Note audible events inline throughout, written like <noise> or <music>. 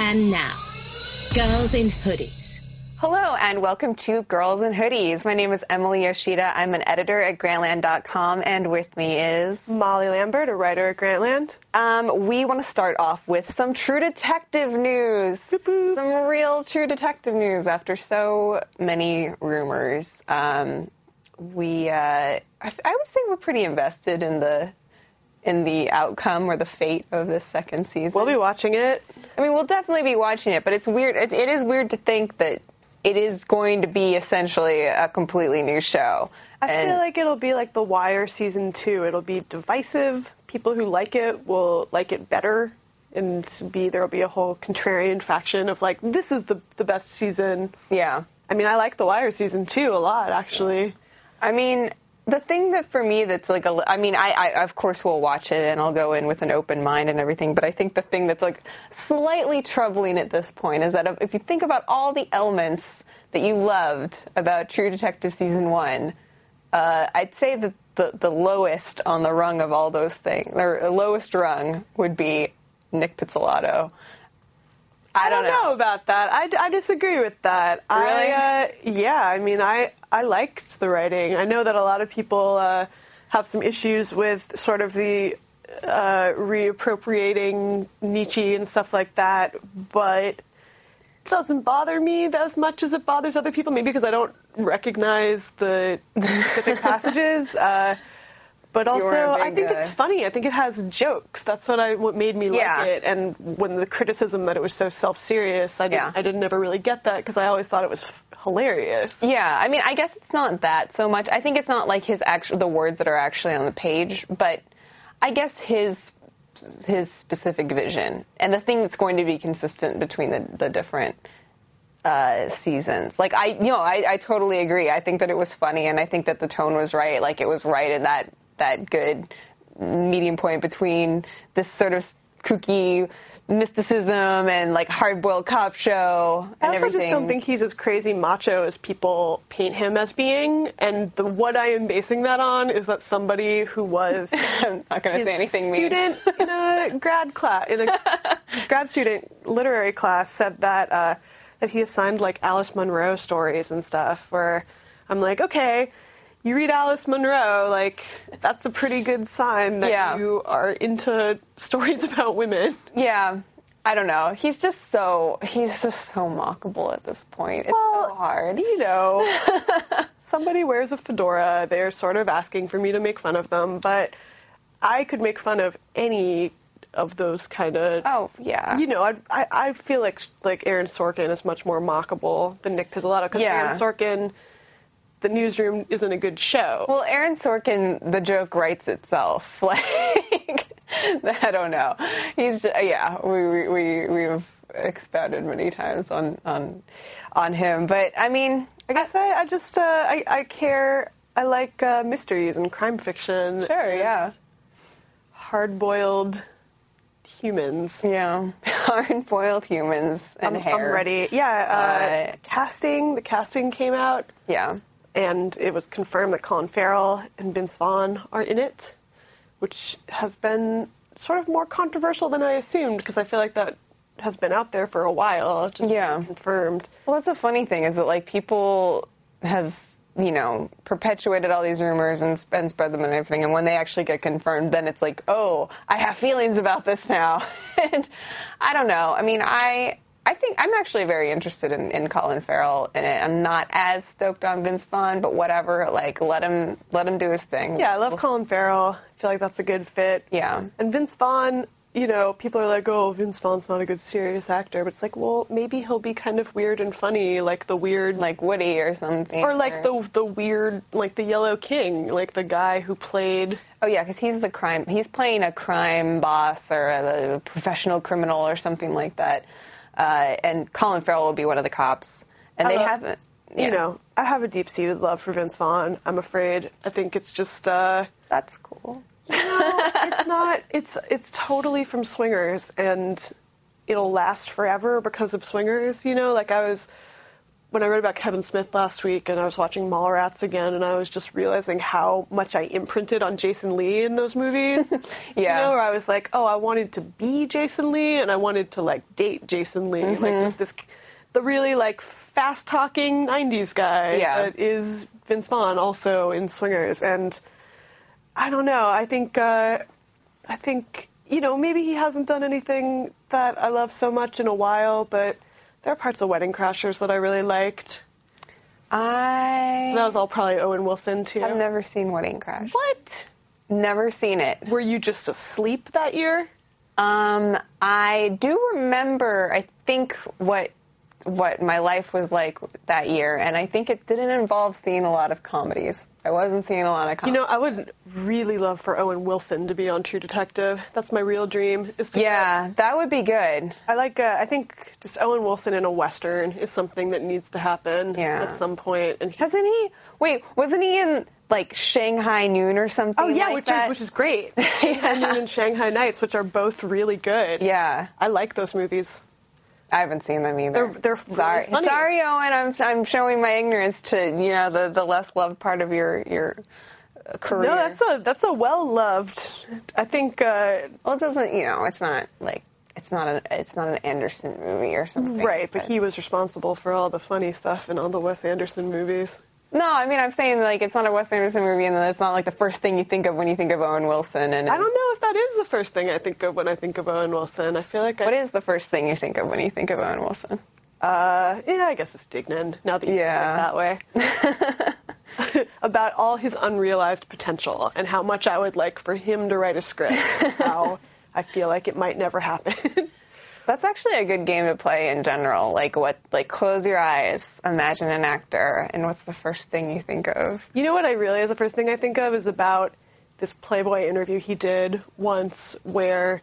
And now, Girls in Hoodies. Hello and welcome to Girls in Hoodies. My name is Emily Yoshida. I'm an editor at Grantland.com and with me is Molly Lambert, a writer at Grantland. Um, we want to start off with some true detective news. Some real true detective news after so many rumors. Um, we, uh, I, I would say we're pretty invested in the in the outcome or the fate of this second season. We'll be watching it. I mean, we'll definitely be watching it, but it's weird. It, it is weird to think that it is going to be essentially a completely new show. I And- feel like it'll be like The Wire season two. It'll be divisive. People who like it will like it better, and be there'll be a whole contrarian faction of like this is the the best season. yeah. I mean, I like The Wire season two a lot actually. I mean, the thing that for me that's like a, I mean, I, I of course will watch it and I'll go in with an open mind and everything, but I think the thing that's like slightly troubling at this point is that if- you think about all the elements that you loved about True Detective season one, uh, I'd say that the the lowest on the rung of all those things, or the lowest rung, would be Nic Pizzolatto. I don't, know. about that. I, I disagree with that. Really? I, uh, yeah, I mean, I I liked the writing. I know that a lot of people uh, have some issues with sort of the uh, reappropriating Nietzsche and stuff like that, but it doesn't bother me as much as it bothers other people. Maybe because I don't recognize the specific <laughs> passages. Uh, but also, I think it's funny. I think it has jokes. That's what I what made me Yeah. like it. And when the criticism that it was so self serious, I didn't, Yeah. I didn't ever really get that because I always thought it was f- hilarious. Yeah, I mean, I guess it's not that so much. I think it's not like his actual the words that are actually on the page, but I guess his his specific vision and the thing that's going to be consistent between the the different uh, seasons. Like I, you know, I, I totally agree. I think that it was funny, and I think that the tone was right. Like it was right in that that good medium point between this sort of kooky mysticism and like hard boiled cop show and I also everything. just don't think he's as crazy macho as people paint him as being. And the, what I am basing that on is that somebody who was <laughs> I'm not going to say anything mean. student in a grad class, in a his <laughs> grad student literary class, said that uh, that he assigned like Alice Munro stories and stuff. Where I'm like, okay, you read Alice Munro, like that's a pretty good sign that Yeah. you are into stories <laughs> about women. Yeah, I don't know. He's just so he's just so mockable at this point. It's so hard. You know, <laughs> somebody wears a fedora, they're sort of asking for me to make fun of them, but I could make fun of any of those kind of. Oh yeah. You know, I, I I feel like like Aaron Sorkin is much more mockable than Nic Pizzolatto because Yeah. Aaron Sorkin, the newsroom isn't a good show. Well, Aaron Sorkin, the joke writes itself. <laughs> Like I don't know. He's just, yeah. We we we we've expounded many times on on on him, but I mean, I guess I, I just uh, I I care. I like uh, mysteries and crime fiction. sure, yeah, Hard-boiled humans. yeah. <laughs> Hard-boiled humans and I'm, hair. I'm ready. Yeah, uh, Uh, casting. The casting came out, Yeah. And it was confirmed that Colin Farrell and Vince Vaughn are in it, which has been sort of more controversial than I assumed because I feel like that has been out there for a while. Just Yeah. confirmed. Well, that's the funny thing is that like people have you know perpetuated all these rumors and, and spread them and everything, and when they actually get confirmed, then it's like, oh, I have feelings about this now, <laughs> and I don't know. I mean, I. I think I'm actually very interested in, in Colin Farrell in it. I'm not as stoked on Vince Vaughn, but whatever. Like, let him let him do his thing. Yeah, I love Colin Farrell. I feel like that's a good fit. Yeah. And Vince Vaughn, you know, people are like, oh, Vince Vaughn's not a good serious actor, but it's like, well, maybe he'll be kind of weird and funny, like the weird, Like Woody or something. or like the the weird, like the Yellow King, like the guy who played. Oh yeah, because he's the crime. He's playing a crime boss or a, a professional criminal or something like that. Uh, and Colin Farrell will be one of the cops. And I they love- haven't. You know, I have a deep seated love for Vince Vaughn. I'm afraid. I think it's just, uh, that's cool. No. It's not. It's it's totally from Swingers, and it'll last forever because of Swingers. You know, like I was when I read about Kevin Smith last week, and I was watching Mallrats again, and I was just realizing how much I imprinted on Jason Lee in those movies. <laughs> Yeah. You know, where I was like, oh, I wanted to be Jason Lee, and I wanted to like date Jason Lee, Mm-hmm. like just this, the really like fast talking '90s guy Yeah. that is Vince Vaughn, also in Swingers, and I don't know. I think, uh, I think you know, maybe he hasn't done anything that I love so much in a while, but there are parts of Wedding Crashers that I really liked. I That was all probably Owen Wilson too. I've never seen Wedding Crash. what? Never seen it. Were you just asleep that year? Um, I do remember. I think what what my life was like that year, and I think it didn't involve seeing a lot of comedies. I wasn't seeing a lot of You know, I would really love for Owen Wilson to be on True Detective. That's my real dream. Is to yeah, that would be good. I like. Uh, I think just Owen Wilson in a western is something that needs to happen Yeah. at some point. And he, Hasn't he? Wait, wasn't he in like Shanghai Noon or something? oh yeah, like which that? is which is great. <laughs> Shanghai Noon and Shanghai Nights, which are both really good. yeah. I like those movies. I haven't seen them either. They're- they're really sorry, funny. sorry, Owen. I'm I'm showing my ignorance to you know the the less loved part of your your career. No, that's a that's a well loved. I think uh, well, it doesn't. You know, it's not like it's not an it's not an Anderson movie or something. right, but he was responsible for all the funny stuff in all the Wes Anderson movies. No, I mean I'm saying like it's not a Wes Anderson movie, and it's not like the first thing you think of when you think of Owen Wilson. And I don't know that is the first thing I think of when I think of Owen Wilson. I feel like I, What is the first thing you think of when you think of Owen Wilson? uh, yeah, I guess it's Dignan. Now that you Yeah. say it that way. <laughs> About all his unrealized potential and how much I would like for him to write a script. how I feel like it might never happen. <laughs> That's actually a good game to play in general. Like what? Like close your eyes, imagine an actor, and what's the first thing you think of? You know what I realize the first thing I think of is about this Playboy interview he did once where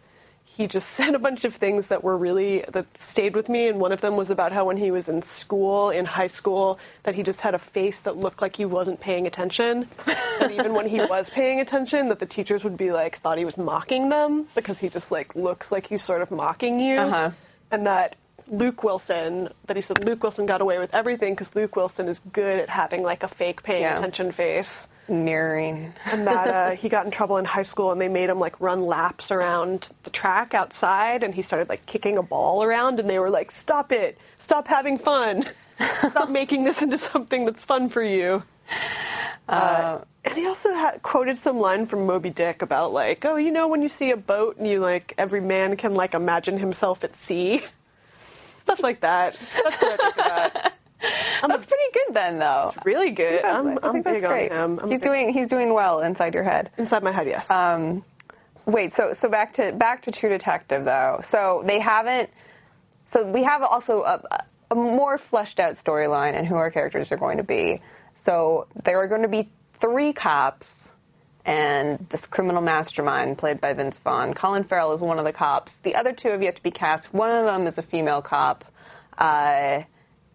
he just <laughs> said a bunch of things that were really that stayed with me. And one of them was about how when he was in school in high school that he just had a face that looked like he wasn't paying attention. <laughs> And even when he was paying attention that the teachers would be like thought he was mocking them because he just like looks like he's sort of mocking you. Uh-huh. and that Luke Wilson, that he said Luke Wilson got away with everything because Luke Wilson is good at having like a fake paying Yeah. attention face, Mirroring. and that uh, he got in trouble in high school and they made him like run laps around the track outside, and he started like kicking a ball around, and they were like, "Stop it! Stop having fun! Stop <laughs> making this into something that's fun for you." Uh, and he also had, quoted some line from Moby Dick about like, oh, you know, when you see a boat and you like, every man can like imagine himself at sea, stuff like that. That's what I think about. <laughs> That's pretty good then, though. It's really good. I'm, I I'm big great. on him. I'm he's doing he's doing well inside your head. inside my head. Yes. Um, wait, so so back to back to True Detective though. So they haven't. So we have also a, a more fleshed out storyline and who our characters are going to be. So there are going to be three cops and this criminal mastermind played by Vince Vaughn. Colin Farrell is one of the cops. The other two have yet to be cast. One of them is a female cop. Uh,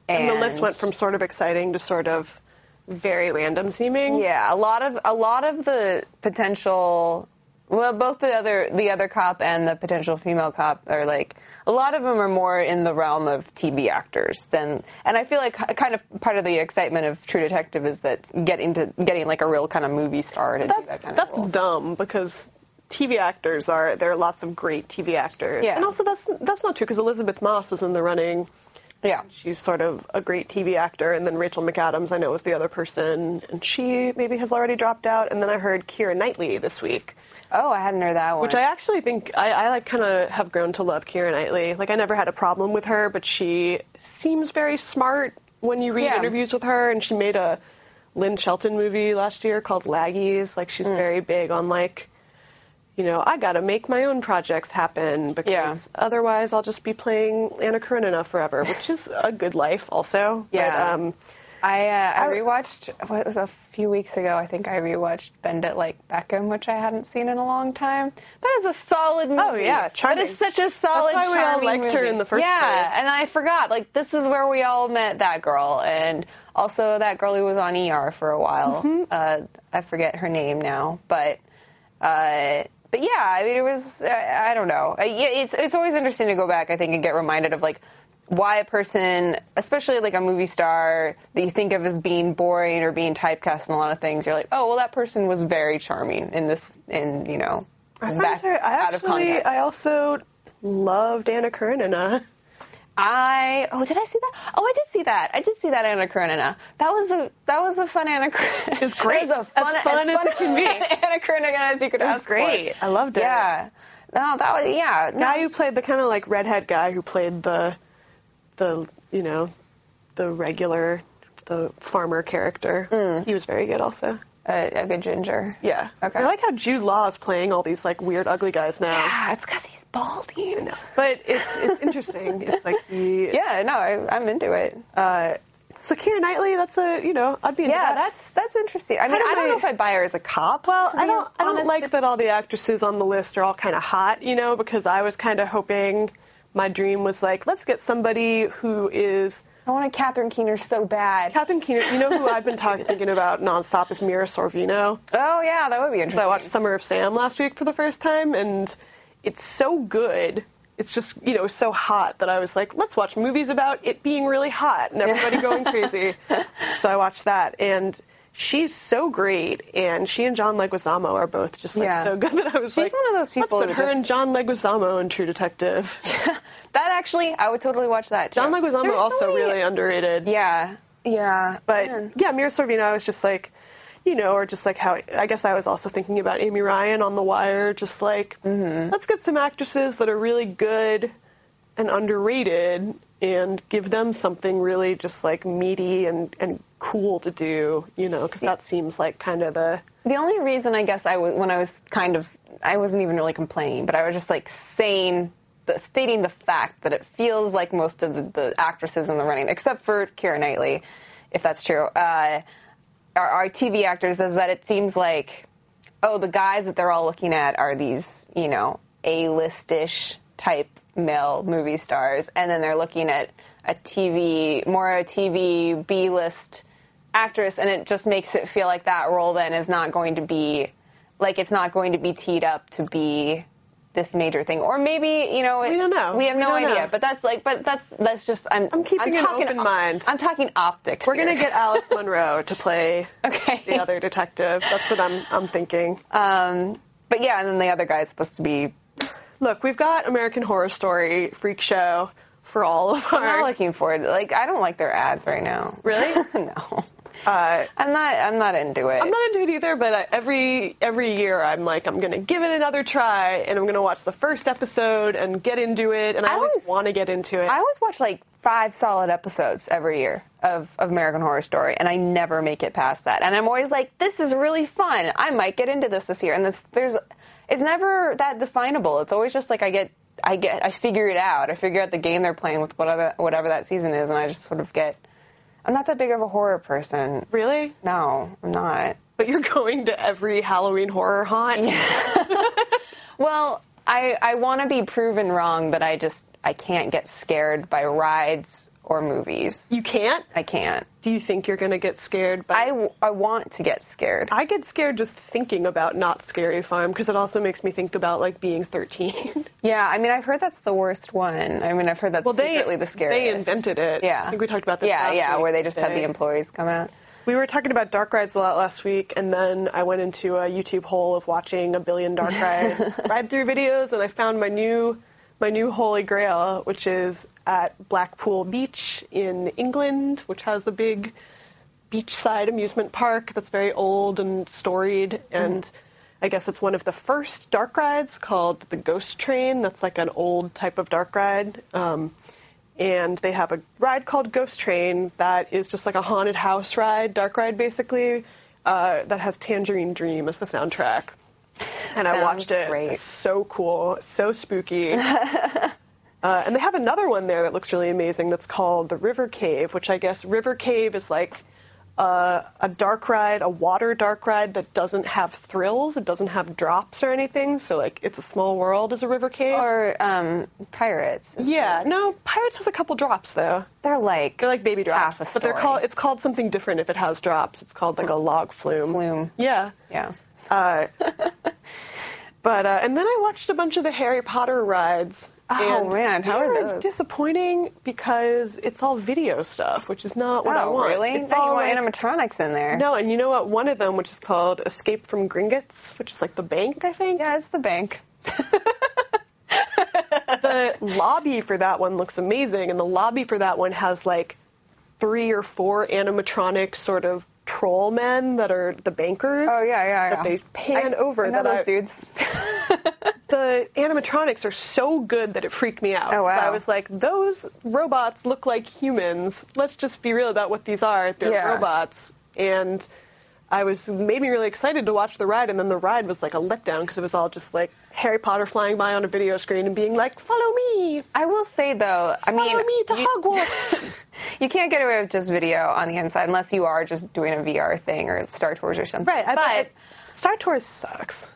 and the list went from sort of exciting to sort of very random seeming. Yeah, a lot of a lot of the potential. Well, both the other the other cop and the potential female cop are like a lot of them are more in the realm of TV actors than. And I feel like kind of part of the excitement of True Detective is that getting to getting like a real kind of movie star to do That's that kind that's of role. dumb because TV actors are there are lots of great TV actors. Yeah. And also that's that's not true because Elisabeth Moss was in the running. Yeah. She's sort of a great TV actor, and then Rachel McAdams, I know, was the other person, and she maybe has already dropped out. And then I heard Keira Knightley this week, Oh, I hadn't heard that one. which I actually think I, I like kind of have grown to love Keira Knightley. Like I never had a problem with her, but she seems very smart when you read Yeah. interviews with her, and she made a Lynn Shelton movie last year called Laggies. Like she's very big on like. You know, I gotta make my own projects happen because Yeah. otherwise I'll just be playing Anna Karenina forever, which is a good life also. Yeah. But, um, I uh, I rewatched what was a few weeks ago. I think I rewatched Bend It Like Beckham, which I hadn't seen in a long time. That is a solid movie. Oh, yeah, charming. That is such a solid. That's why we all liked her in the first yeah, place. and I forgot. Like this is where we all met that girl, and also that girl who was on ER for a while. Mm-hmm. Uh, I forget her name now, but. Uh, but yeah, I mean, it was. Uh, I don't know. Uh, yeah, it's it's always interesting to go back. I think and get reminded of like why a person, especially like a movie star that you think of as being boring or being typecast in a lot of things, you're like, oh, well, that person was very charming in this, in you know, I, back, her, I out of actually, context. I also loved Anna Karenina. I oh did I see that? Oh I did see that. I did see that Anna Karenina. That was a that was a fun Anna Karenina. It was <laughs> great. It was a As fun as it can be. <laughs> Anna Karenina as you could It was ask great. for. I loved it. Yeah. No, that was yeah. No, guy who played the kind of like redhead guy who played the the you know the regular the farmer character. He was very good also. a, a good ginger. Yeah. Okay. I like how Jude Law is playing all these like weird ugly guys now. Yeah, it's because he's balding. But it's it's interesting. <laughs> it's like he. Yeah, no, I, I'm into it. Uh, so Keira Knightley, that's a you know I'd be into Yeah, that. that's that's interesting. I mean, Kind of I don't know if I'd buy her as a cop. Well, I don't. I don't honest. like that all the actresses on the list are all kind of hot, you know, because I was kind of hoping. My dream was like, let's get somebody who is I want a Catherine Keener so bad. Catherine Keener. You know who I've been talking thinking about nonstop is Mira Sorvino. oh yeah, that would be interesting. So I watched Summer of Sam last week for the first time, and it's so good. It's just you know so hot that I was like, let's watch movies about it being really hot and everybody going crazy. <laughs> So I watched that, and she's so great, and she and John Leguizamo are both just like Yeah. so good that I was She's like, one of those people Let's put her and just- John Leguizamo in True Detective. <laughs> that actually, I would totally watch that. Too. John Leguizamo There's so also many- really underrated. Yeah, yeah. But Man. yeah, Mira Sorvino, I was just like, you know, or just like how I guess I was also thinking about Amy Ryan on The Wire, just like Mm-hmm. let's get some actresses that are really good and underrated and give them something really just like meaty and and cool to do, you know, because that seems like kind of the The only reason I guess I was when I was kind of I wasn't even really complaining, but I was just like saying the, stating the fact that it feels like most of the, the actresses in the running, except for Keira Knightley, if that's true, uh, are, are TV actors, is that it seems like oh the guys that they're all looking at are these you know A-listish type male movie stars, and then they're looking at a TV more a TV B-list actress, and it just makes it feel like that role then is not going to be like it's not going to be teed up to be this major thing, or maybe you know it, We don't know. We have no idea, know. but that's like, but that's that's just I'm I'm keeping an talking, open mind. I'm talking optics. we're gonna get Alice <laughs> Munro to play okay. the other detective. That's what I'm I'm thinking. Um, but yeah, and then the other guy's supposed to be. Look, we've got American Horror Story Freak Show for all of I'm not looking forward. Like I don't like their ads right now. <laughs> Really? no, Uh, I'm not. I'm not into it. I'm not into it either, but I, every every year I'm like I'm gonna give it another try, and I'm gonna watch the first episode and get into it, and I, I always always- want to get into it. I always watch like five solid episodes every year of, of American Horror Story, and I never make it past that. And I'm always like, this is really fun. I might get into this this year. And this, there's, it's never that definable. It's always just like I get, I get, I figure it out. I figure out the game they're playing with whatever whatever that season is, and I just sort of get. I'm not that big of a horror person. really? No, I'm not. But you're going to every Halloween horror haunt. <laughs> Well, I I want to be proven wrong, but I just I can't get scared by rides or movies. You can't. I can't. Do you think you're gonna get scared? By... I, w- I want to get scared. I get scared just thinking about not Scary Farm because it also makes me think about like being 13. <laughs> Yeah, I mean, I've heard that's the worst one. I mean, I've heard that's well, they secretly the scariest. they invented it. Yeah. I think we talked about this. Yeah, last yeah, where they just had the employees come out. We were talking about dark rides a lot last week, and then I went into a YouTube hole of watching a billion dark <laughs> ride ride through videos, and I found my new my new holy grail, which is at Blackpool Beach in England, which has a big beachside amusement park that's very old and storied, and I guess it's one of the first dark rides called the Ghost Train. That's like an old type of dark ride. Um, and they have a ride called Ghost Train that is just like a haunted house ride, dark ride basically, uh, that has Tangerine Dream as the soundtrack. And I watched it. great. It's so cool, so spooky. <laughs> uh, and they have another one there that looks really amazing that's called the River Cave, which I guess River Cave is like uh, a dark ride, a water dark ride that doesn't have thrills, it doesn't have drops or anything. So like, it's a small world as a river cave. Or um, pirates. yeah, no, Pirates has a couple drops though. They're like They're like baby drops, but they're called. It's called something different if it has drops. It's called like a log flume. Flume. Yeah. Yeah. Uh, <laughs> But uh, and then I watched a bunch of the Harry Potter rides. Oh, man, how are those? disappointing because it's all video stuff, which is not what I oh, want. really? It's all like- animatronics in there. no, and you know what? One of them, which is called Escape from Gringotts, which is like the bank, I think. Yeah, it's the bank. <laughs> <laughs> the lobby for that one looks amazing, and the lobby for that one has like three or four animatronic sort of troll men that are the bankers. Oh yeah, yeah, yeah. That they pan I- over. I know that those I- dudes. <laughs> the animatronics are so good that it freaked me out. Oh, wow. I was like, those robots look like humans. Let's just be real about what these are. They're Yeah. robots. And I was made me really excited to watch the ride, and then the ride was like a letdown because it was all just like Harry Potter flying by on a video screen and being like, "Follow me, I will say though, I follow mean, me to you, Hogwarts." <laughs> you can't get away with just video on the inside unless you are just doing a VR thing or Star Tours or something. right, I, but I- Star Tours sucks.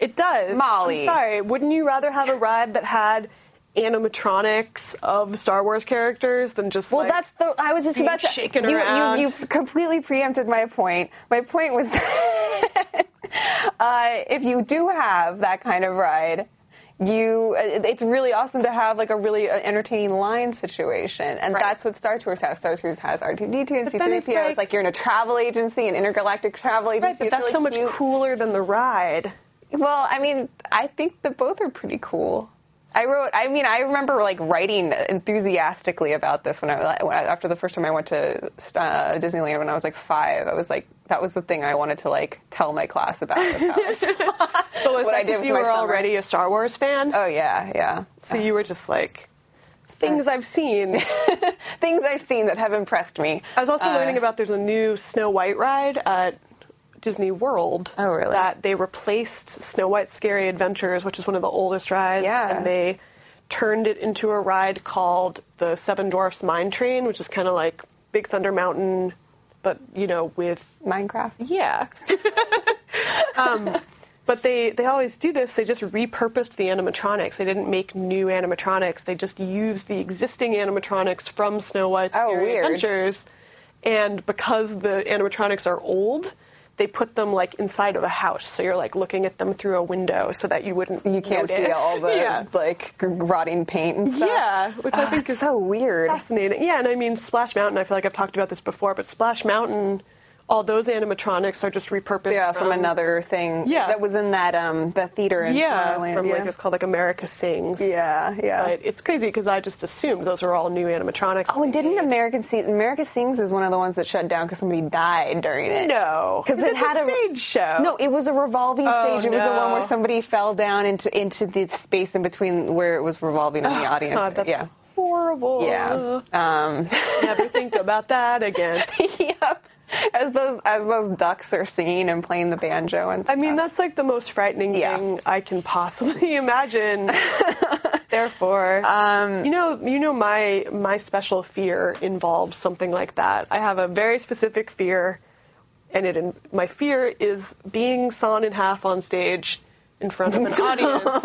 It does. Molly. I'm sorry. Wouldn't you rather have a ride that had animatronics of Star Wars characters than just Well, like that's the. I was just about to. shaken you, around. You, you completely preempted my point. My point was <laughs> that uh, if you do have that kind of ride, you uh, it's really awesome to have like a really uh, entertaining line situation, and Right. that's what Star Tours has. Star Tours has R2D2 and But C3PO. it's It's like- like, you're in a travel agency, an intergalactic travel agency. Right, but It's that's really so much cute. cooler than the ride. Well, I mean, I think that both are pretty cool. I wrote. I mean, I remember like writing enthusiastically about this when I, when I after the first time I went to uh, Disneyland when I was like five. I was like, that was the thing I wanted to like tell my class about. <laughs> so how I saw was what I did you were summer. already a Star Wars fan? Oh yeah, yeah. so you were just like, things I've seen. <laughs> Things I've seen that have impressed me. I was also Uh, learning about there's a new Snow White ride at Disney World. Oh, really? That they replaced Snow White's Scary Adventures, which is one of the oldest rides, Yeah. and they turned it into a ride called the Seven Dwarfs Mine Train, which is kind of like Big Thunder Mountain, but you know with Minecraft. Yeah. <laughs> um, but they, they always do this. They just repurposed the animatronics. They didn't make new animatronics. They just used the existing animatronics from Snow White's Oh, Scary weird. Adventures. And because the animatronics are old, they put them like inside of a house. So you're like looking at them through a window so that you wouldn't You can't notice. see all the <laughs> yeah. like rotting paint and stuff. Yeah, which I Ah, think is so weird. fascinating. Yeah, and I mean Splash Mountain. I feel like I've talked about this before, but Splash Mountain, all those animatronics are just repurposed. Yeah, from another thing. Yeah. that was in that um that theater in Yeah, Tomorrowland. from yeah. like it's called like America Sings. yeah, yeah. But it's crazy because I just assumed those are all new animatronics. Oh, and didn't American Sing America Sings is one of the ones that shut down because somebody died during it? No, because it had a stage show. No, it was a revolving Oh, stage. It was the one where somebody fell down into into the space in between where it was revolving in the audience. God, that's yeah. horrible. Yeah. Um, <laughs> Never think about that again. <laughs> yep. <laughs> As those as those ducks are singing and playing the banjo and I mean, that's like the most frightening Yeah. thing I can possibly <laughs> imagine. <laughs> Therefore, Um, you know, you know, my my special fear involves something like that. I have a very specific fear, and it my fear is being sawn in half on stage in front of an audience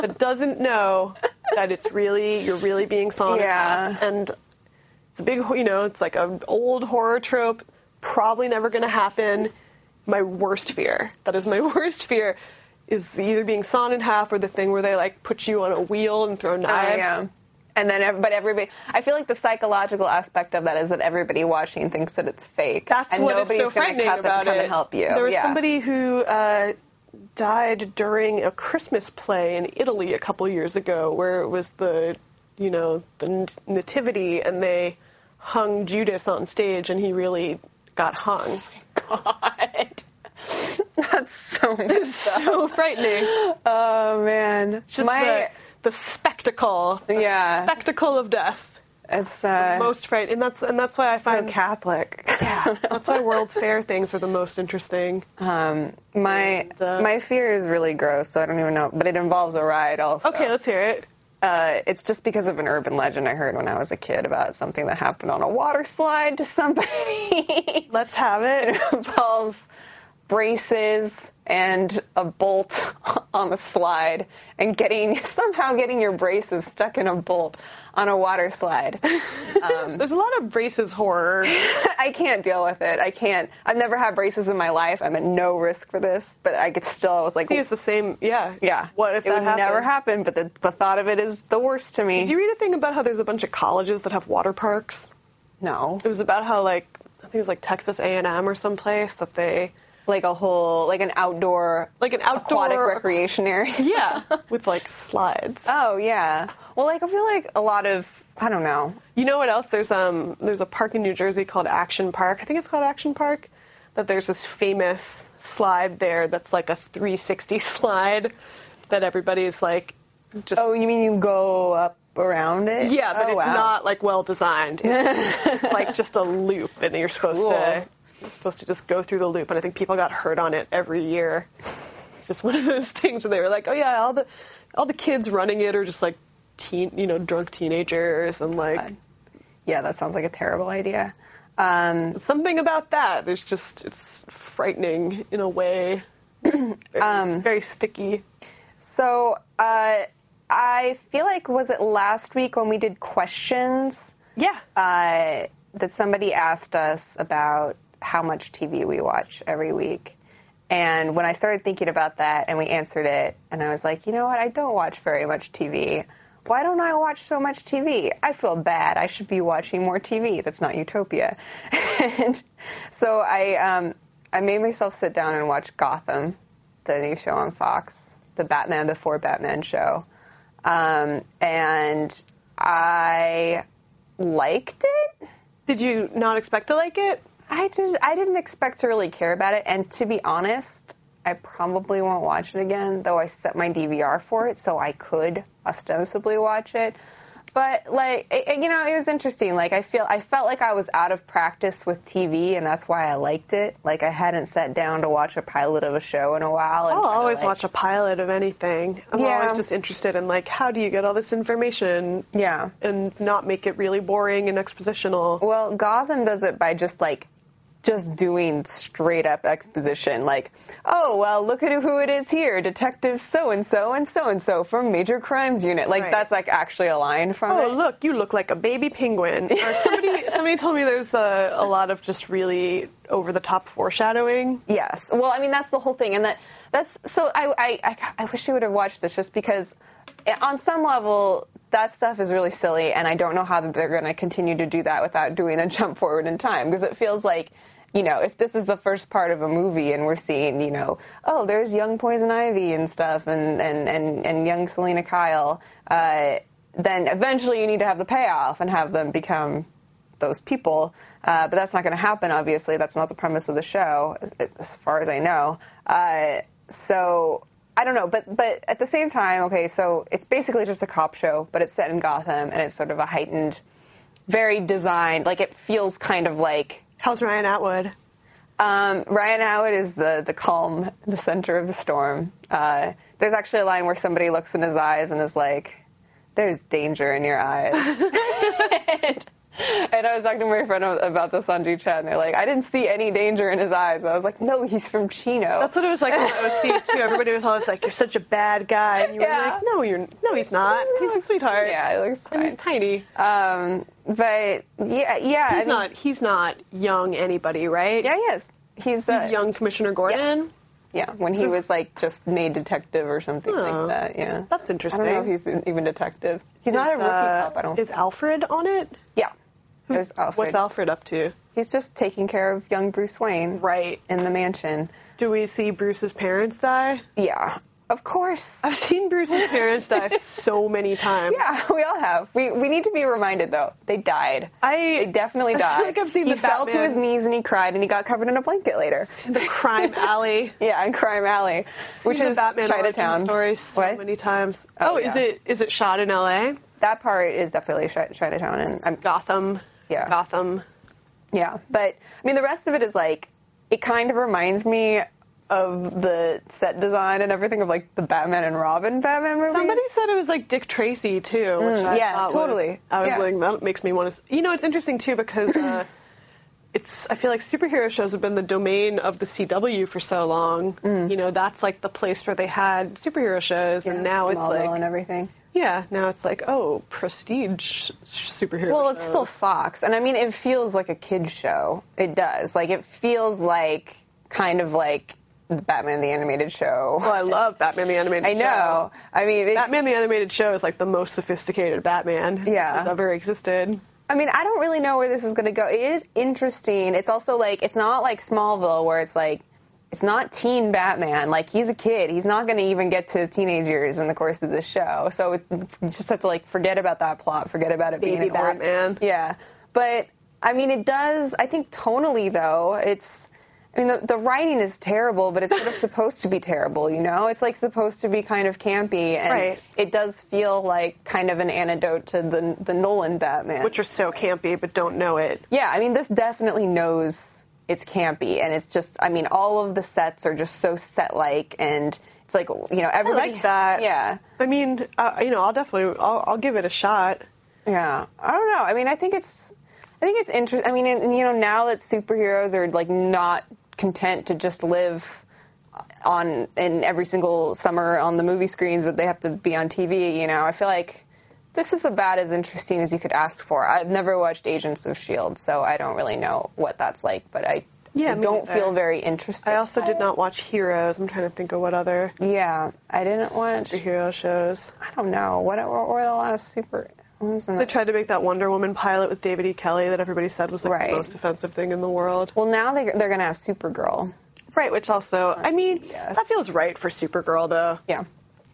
that doesn't know that it's really you're really being sawn Yeah. in half, and it's a big, you know, it's like an old horror trope. Probably never going to happen. My worst fear. That is my <laughs> worst fear. Is either being sawn in half or the thing where they like put you on a wheel and throw Oh, knives. yeah. And then, but everybody, I feel like the psychological aspect of that is that everybody watching thinks that it's fake. That's and what is nobody's so gonna frightening cut about them, come it. and help you. There was yeah. somebody who uh, died during a Christmas play in Italy a couple years ago, where it was the, you know, the nativity, and they hung Judas on stage, and he really got hung. God. <laughs> That's so <laughs> up. So frightening. Oh man, Just my the, the spectacle. The Yeah. spectacle of death. it's uh, Most frightening, and that's and that's why I so find Catholic. yeah, that's why World's <laughs> Fair things are the most interesting. Um, my And, uh, my fear is really gross, so I don't even know, but it involves a ride also. Okay, let's hear it. Uh, it's just because of an urban legend I heard when I was a kid about something that happened on a water slide to somebody. Let's have it. <laughs> it involves braces and a bolt <laughs> on the slide and getting <laughs> somehow getting your braces stuck in a bolt on a water slide. <laughs> Um, There's a lot of braces horror. I can't deal with it. I can't. I've never had braces in my life. I'm at no risk for this, but I could still. I was like, See, it's the same. Yeah. yeah. What if it that would happened? never happen? But the, the thought of it is the worst to me. Did you read a thing about how there's a bunch of colleges that have water parks? no, It was about how like I think it was like Texas A&M or someplace that they like a whole like an outdoor like an outdoor aquatic <laughs> recreation area. Yeah, with like slides. Oh yeah. Well, like I feel like a lot of I don't know. You know what else? There's um there's a park in New Jersey called Action Park. I think it's called Action Park. That there's this famous slide there that's like a 360 slide that everybody's like just Oh, you mean you go up around it? yeah, but Oh, it's wow. not like well designed. It's, it's like just a loop, and you're supposed Cool. to you're supposed to just go through the loop. And I think people got hurt on it every year. It's just <laughs> one of those things where they were like, oh yeah, all the all the kids running it are just like teen, you know, drunk teenagers, and like God. Yeah, that sounds like a terrible idea. Um, something about that. There's just it's frightening in a way. <clears throat> very, Um, very sticky. so uh, I feel like was it last week when we did questions Yeah. uh, that somebody asked us about how much TV we watch every week. And when I started thinking about that and we answered it, and I was like, you know what? I don't watch very much TV. Why don't I watch so much TV? I feel bad. I should be watching more TV. That's not Utopia. <laughs> and so I, um, I made myself sit down and watch Gotham, the new show on Fox, the Batman before Batman show. Um, and I liked it. Did you not expect to like it? I just I didn't expect to really care about it, and to be honest, I probably won't watch it again. Though I set my DVR for it, so I could ostensibly watch it. But like it, it- you know, it was interesting. Like I feel I felt like I was out of practice with TV, and that's why I liked it. Like I hadn't sat down to watch a pilot of a show in a while. I'll always like- watch a pilot of anything. I'm Yeah. always just interested in like how do you get all this information Yeah. and not make it really boring and expositional. Well, Gotham does it by just like just doing straight up exposition like oh well look at who it is here detective so and so and so and so from major crimes unit like Right. that's like actually a line from Oh, it look, you look like a baby penguin. <laughs> Or somebody somebody told me there's a, a lot of just really over the top foreshadowing. Yes. Well, I mean that's the whole thing, and that that's so. I I I, I wish you would have watched this just because, eh, on some level, that stuff is really silly, and I don't know how they're going to continue to do that without doing a jump forward in time because it feels like. You know, if this is the first part of a movie and we're seeing, you know, oh, there's young Poison Ivy and stuff, and and and, and young Selina Kyle, uh, then eventually you need to have the payoff and have them become those people. Uh, but that's not going to happen, obviously. That's not the premise of the show, as, as far as I know. Uh, so I don't know, but but at the same time, okay, so it's basically just a cop show, but it's set in Gotham, and it's sort of a heightened, very designed, like it feels kind of like. How's Ryan Atwood? Um, Ryan Atwood is the the calm, the center of the storm. Uh, there's actually a line where somebody looks in his eyes and is like, "There's danger in your eyes." <laughs> <laughs> <laughs> and, and I was talking to my friend about this on G Chat, and they're like, "I didn't see any danger in his eyes." And I was like, "No, he's from Chino." That's what it was like on OC <laughs> too. Everybody was always like, "You're such a bad guy," and you were Yeah. like, "No, you're no, he's not. He's a sweetheart. yeah, it looks and he's tiny. Um, but yeah, yeah, I He's mean- not. He's not young anybody, right? Yeah, he is. He's, uh, He's young Commissioner Gordon. Yeah, when he So- was like just made detective or something Oh, like that. Yeah, That's interesting. I don't know if he's even detective. He's not a rookie uh, cop. I don't. Is Alfred on it? yeah, there's Alfred. What's Alfred up to? He's just taking care of young Bruce Wayne Right. in the mansion. Do we see Bruce's parents die? Yeah, of course. I've seen Bruce's <laughs> parents die so many times. Yeah, we all have. We we need to be reminded though. They died. I They definitely <laughs> I died. feel like I've seen he the fell to his knees and he cried and he got covered in a blanket later. <laughs> the crime alley. Yeah, in Crime Alley, which Seen the is Batman Chinatown. story so What? many times. Oh, Oh, is it is it shot in L.A. That part is definitely Chinatown, and I'm Gotham? Yeah. Gotham. Yeah, but I mean, the rest of it is like it kind of reminds me of the set design and everything of like the Batman and Robin Batman movie. Somebody said it was like Dick Tracy too. Which Mm, I yeah, totally. Was, I was Yeah. like, that makes me want to. You know, it's interesting too because uh, <laughs> it's I feel like superhero shows have been the domain of the CW for so long. Mm. You know, that's like the place where they had superhero shows, and now it's like and everything. yeah, now it's like oh, prestige superhero. Well, it's shows. still Fox, and I mean, it feels like a kids show. It does. Like it feels like kind of like the Batman the animated show. Well, I love Batman the animated <laughs> Show. I show. know. I mean, it's, Batman the animated show is like the most sophisticated Batman Yeah. that's ever existed. I mean, I don't really know where this is going to go. It is interesting. It's also like it's not like Smallville where it's like it's not teen Batman. Like he's a kid. He's not going to even get to his teenage years in the course of this show. So it, you just have to like forget about that plot. Forget about it being Baby an ord- Batman. Yeah, but I mean, it does. I think tonally though, it's. I mean, the, the writing is terrible, but it's sort of <laughs> supposed to be terrible, you know? It's like supposed to be kind of campy, and Right. it does feel like kind of an antidote to the the Nolan Batman. Which are so campy, but don't know it. Yeah, I mean, this definitely knows it's campy, and it's just, I mean, all of the sets are just so set-like, and it's like, you know, I like that. Yeah, I mean, uh, you know, I'll definitely, I'll, I'll give it a shot. yeah. I don't know. I mean, I think it's, I think it's interesting. I mean, and, you know, now that superheroes are like not content to just live on in every single summer on the movie screens, but they have to be on TV. You know, I feel like. This is about as interesting as you could ask for. I've never watched Agents of S.H.I.E.L.D., so I don't really know what that's like, but I, Yeah, I don't neither. feel very interested. I also did not watch Heroes. I'm trying to think of what other Yeah, I didn't watch. superhero shows. I don't know what what were the last super. What was the- They tried to make that Wonder Woman pilot with David E. Kelley that everybody said was like Right. the most offensive thing in the world. Well, now they they're gonna have Supergirl. Right, which also, I mean, Yes. that feels right for Supergirl though. Yeah,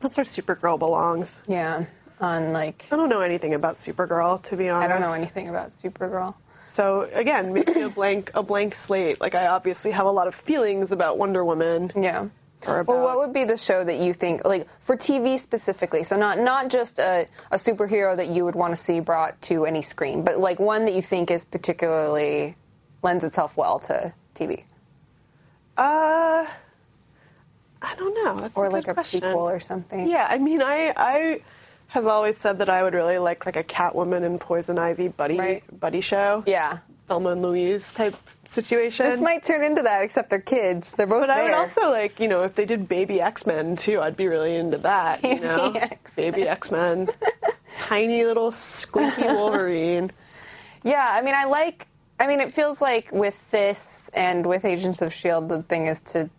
That's where Supergirl belongs. yeah. On like, I don't know anything about Supergirl to be honest. I don't know anything about Supergirl. So again, maybe a blank a blank slate. Like I obviously have a lot of feelings about Wonder Woman. Yeah. Well, what would be the show that you think, like for TV specifically? So not not just a, a superhero that you would want to see brought to any screen, but like one that you think is particularly lends itself well to TV, uh, I don't know. That's or a like a question. prequel or something. Yeah, I mean, I I have always said that I would really like like a Catwoman and Poison Ivy buddy Right. buddy show, Yeah. Thelma and Louise type situation. This might turn into that, except they're kids. They're both but I would also like, you know, if they did Baby X Men too, I'd be really into that. You know, X-Men. Baby X Men, <laughs> tiny little squeaky <laughs> Wolverine. Yeah, I mean, I like. I mean, it feels like with this and with Agents of Shield, the thing is to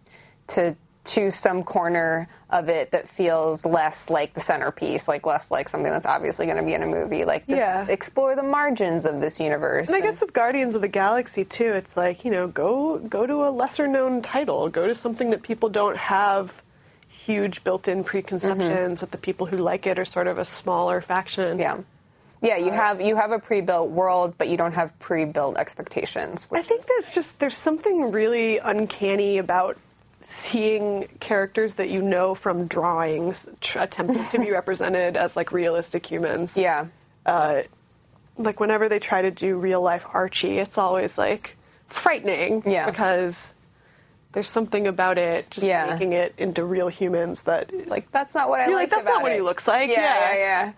to choose some corner of it that feels less like the centerpiece, like less like something that's obviously going to be in a movie. Like, Yeah. explore the margins of this universe. And I guess with Guardians of the Galaxy too, it's like you know, go go to a lesser known title, go to something that people don't have huge built-in preconceptions mm-hmm. that the people who like it are sort of a smaller faction. yeah, yeah. You uh, have you have a pre-built world, but you don't have pre-built expectations. I think there's just there's something really uncanny about seeing characters that you know from drawings tr- attempting to be <laughs> represented as like realistic humans. Yeah, Uh, like whenever they try to do real life Archie, it's always like frightening Yeah. because there's something about it just Yeah. making it into real humans that like that's not what I You're like, "That's not what it." he looks like. Yeah, Yeah. yeah,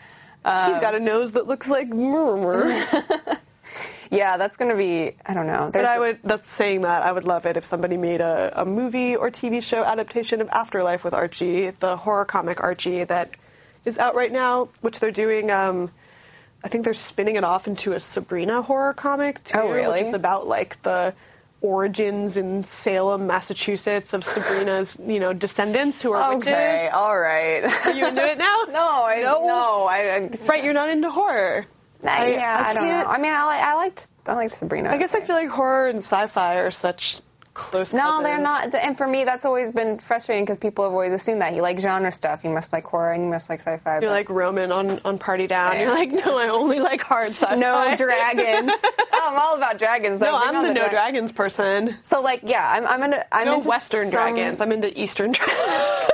yeah. he's got a nose that looks like murmur. <laughs> <laughs> Yeah, that's gonna be. I don't know. But I would, that's saying that, I would love it if somebody made a, a movie or TV show adaptation of Afterlife with Archie, the horror comic Archie that is out right now, which they're doing, um, I think they're spinning it off into a Sabrina horror comic too, Oh, really? which is about like the origins in Salem, Massachusetts of Sabrina's, you know, descendants who are Okay, witches. all right. Are you into it now? <laughs> No, I No? no, I, I Right, you're not into horror. I, yeah, I, don't know. I mean, I, li- I liked I liked Sabrina. I guess I feel like horror and sci-fi are such close no, they're not. And for me, that's always been frustrating because people have always assumed that you like genre stuff. You must like horror and you must like sci-fi. You're like Roman on, on Party Down. Yeah. You're like, no, I only like hard sci-fi. no dragons. <laughs> oh, I'm all about dragons. No, though. Bring I'm on the no dra- dragons person. So like, yeah, I'm I'm into I'm No into Western some- dragons. I'm into Eastern <laughs> dragons.